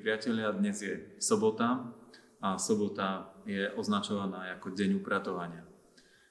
Priatelia, dnes je sobota a sobota je označovaná ako deň upratovania.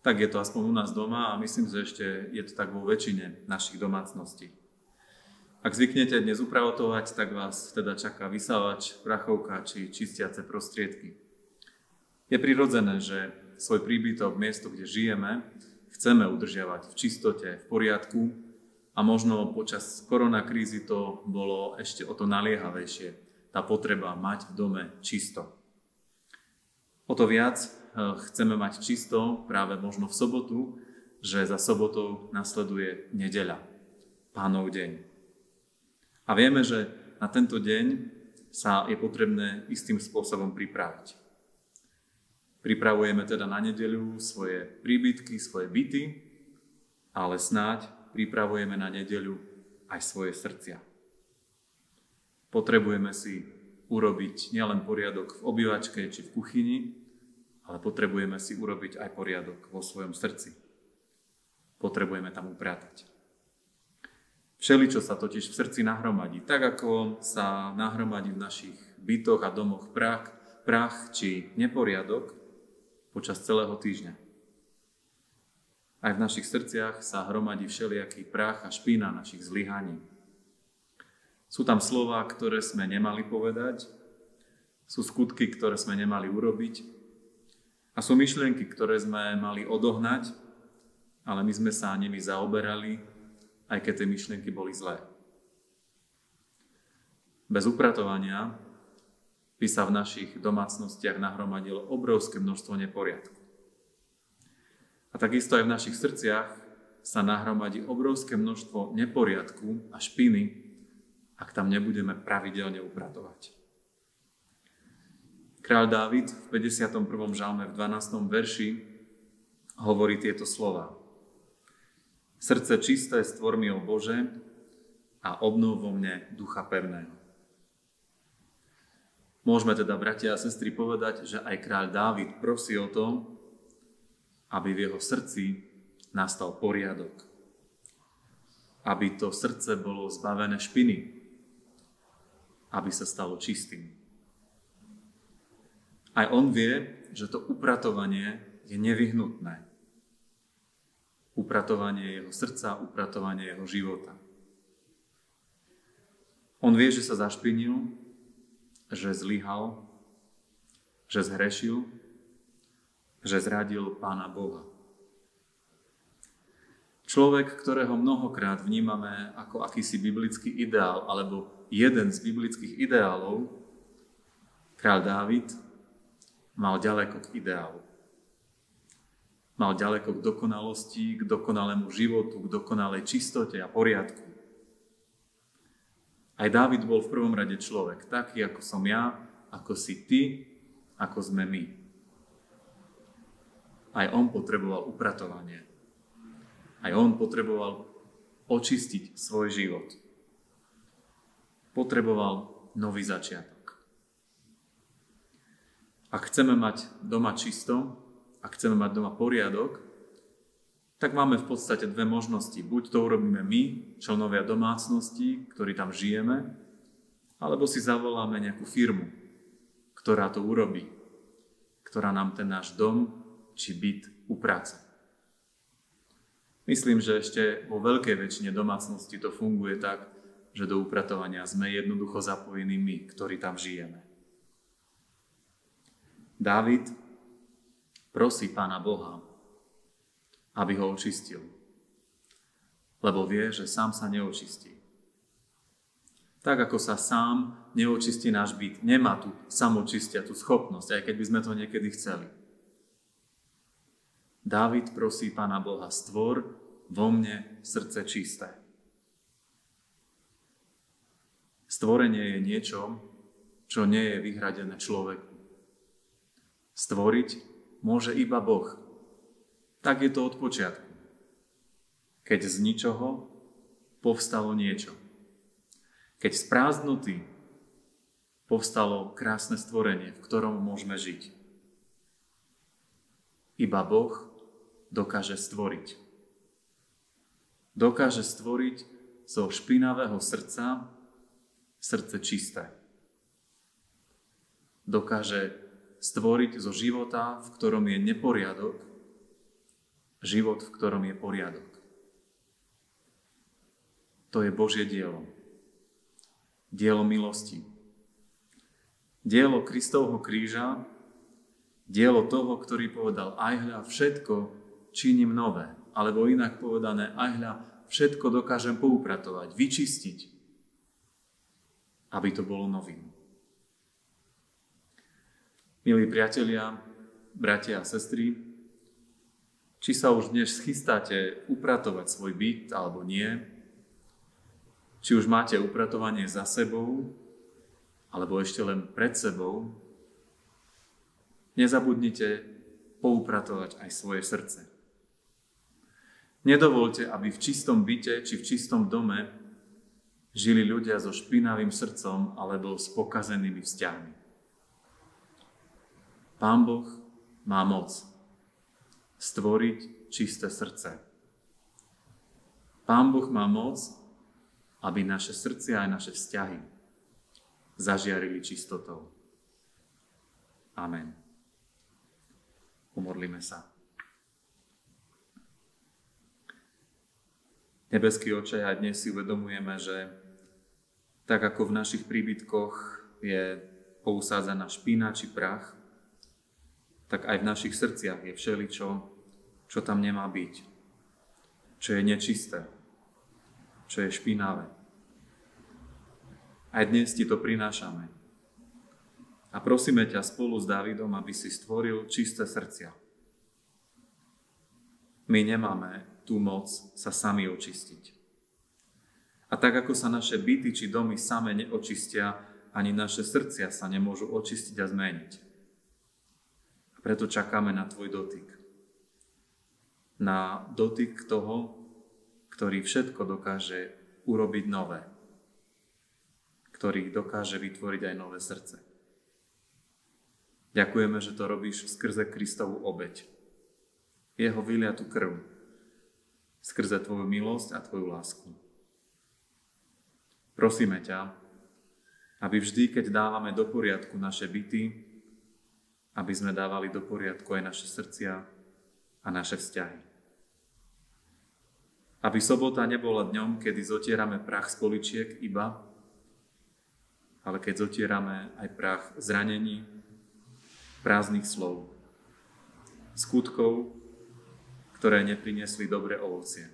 Tak je to aspoň u nás doma a myslím, že ešte je to tak vo väčšine našich domácností. Ak zvyknete dnes upratovať, tak vás teda čaká vysávač, prachovka či čistiace prostriedky. Je prirodzené, že svoj príbytok, miesto, kde žijeme, chceme udržiavať v čistote, v poriadku a možno počas koronakrízy to bolo ešte o to naliehavejšie, tá potreba mať v dome čisto. O to viac eh, chceme mať čisto práve možno v sobotu, že za sobotou nasleduje nedeľa, pánov deň. A vieme, že na tento deň sa je potrebné istým spôsobom pripraviť. Pripravujeme teda na nedeľu svoje príbytky, svoje byty, ale snáď pripravujeme na nedeľu aj svoje srdcia. Potrebujeme si urobiť nielen poriadok v obývačke či v kuchyni, ale potrebujeme si urobiť aj poriadok vo svojom srdci. Potrebujeme tam upratať. Všeličo sa totiž v srdci nahromadí, tak ako sa nahromadí v našich bytoch a domoch prach, prach či neporiadok počas celého týždňa. Aj v našich srdciach sa hromadí všelijaký prach a špína našich zlyhaní, sú tam slova, ktoré sme nemali povedať, sú skutky, ktoré sme nemali urobiť a sú myšlienky, ktoré sme mali odohnať, ale my sme sa nimi zaoberali, aj keď tie myšlienky boli zlé. Bez upratovania by sa v našich domácnostiach nahromadilo obrovské množstvo neporiadku. A takisto aj v našich srdciach sa nahromadí obrovské množstvo neporiadku a špiny, ak tam nebudeme pravidelne upratovať. Kráľ Dávid v 51. žalme v 12. verši hovorí tieto slova. Srdce čisté stvor mi, o Bože, a obnov vo mne ducha pevného. Môžeme teda, bratia a sestry, povedať, že aj kráľ Dávid prosí o to, aby v jeho srdci nastal poriadok. Aby to srdce bolo zbavené špiny, aby sa stalo čistým. Aj on vie, že to upratovanie je nevyhnutné. Upratovanie jeho srdca, upratovanie jeho života. On vie, že sa zašpinil, že zlyhal, že zhrešil, že zradil Pána Boha. Človek, ktorého mnohokrát vnímame ako akýsi biblický ideál alebo jeden z biblických ideálov, král Dávid, mal ďaleko k ideálu. Mal ďaleko k dokonalosti, k dokonalému životu, k dokonalej čistote a poriadku. Aj Dávid bol v prvom rade človek, taký ako som ja, ako si ty, ako sme my. Aj on potreboval upratovanie. Aj on potreboval očistiť svoj život potreboval nový začiatok. Ak chceme mať doma čisto, ak chceme mať doma poriadok, tak máme v podstate dve možnosti. Buď to urobíme my, členovia domácnosti, ktorí tam žijeme, alebo si zavoláme nejakú firmu, ktorá to urobí, ktorá nám ten náš dom či byt upráca. Myslím, že ešte vo veľkej väčšine domácnosti to funguje tak, že do upratovania sme jednoducho zapojení my, ktorí tam žijeme. Dávid prosí Pána Boha, aby ho očistil, lebo vie, že sám sa neočistí. Tak ako sa sám neočistí náš byt, nemá tu samočistia, tú schopnosť, aj keď by sme to niekedy chceli. Dávid prosí Pána Boha, stvor vo mne srdce čisté. Stvorenie je niečo, čo nie je vyhradené človeku. Stvoriť môže iba Boh. Tak je to od počiatku. Keď z ničoho povstalo niečo. Keď z prázdnoty povstalo krásne stvorenie, v ktorom môžeme žiť. Iba Boh dokáže stvoriť. Dokáže stvoriť zo špinavého srdca srdce čisté. dokáže stvoriť zo života, v ktorom je neporiadok, život, v ktorom je poriadok. To je Božie dielo. Dielo milosti. Dielo Kristovho kríža, dielo toho, ktorý povedal, aj hľa, všetko činím nové. Alebo inak povedané, aj hľa, všetko dokážem poupratovať, vyčistiť, aby to bolo novým. Milí priatelia, bratia a sestry, či sa už dnes chystáte upratovať svoj byt alebo nie, či už máte upratovanie za sebou, alebo ešte len pred sebou, nezabudnite poupratovať aj svoje srdce. Nedovolte, aby v čistom byte či v čistom dome žili ľudia so špinavým srdcom alebo s pokazenými vzťahmi. Pán Boh má moc stvoriť čisté srdce. Pán Boh má moc aby naše srdcia aj naše vzťahy zažiarili čistotou. Amen. Umorlíme sa. Nebeský oče, aj dnes si uvedomujeme, že tak ako v našich príbytkoch je pousádzaná špína či prach, tak aj v našich srdciach je všeličo, čo tam nemá byť, čo je nečisté, čo je špinavé. Aj dnes ti to prinášame. A prosíme ťa spolu s Dávidom, aby si stvoril čisté srdcia. My nemáme tú moc sa sami očistiť. A tak ako sa naše byty či domy same neočistia, ani naše srdcia sa nemôžu očistiť a zmeniť. A preto čakáme na tvoj dotyk. Na dotyk toho, ktorý všetko dokáže urobiť nové. Ktorý dokáže vytvoriť aj nové srdce. Ďakujeme, že to robíš skrze Kristovú obeď. Jeho vyliatú krv. Skrze Tvoju milosť a Tvoju lásku. Prosíme ťa, aby vždy, keď dávame do poriadku naše byty, aby sme dávali do poriadku aj naše srdcia a naše vzťahy. Aby sobota nebola dňom, kedy zotierame prach z poličiek iba, ale keď zotierame aj prach zranení, prázdnych slov, skutkov, ktoré neprinesli dobré ovocie.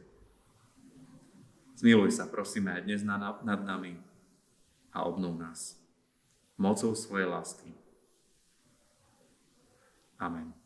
Zmiluj sa, prosíme, aj dnes nad nami a obnov nás mocou svojej lásky. Amen.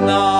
No.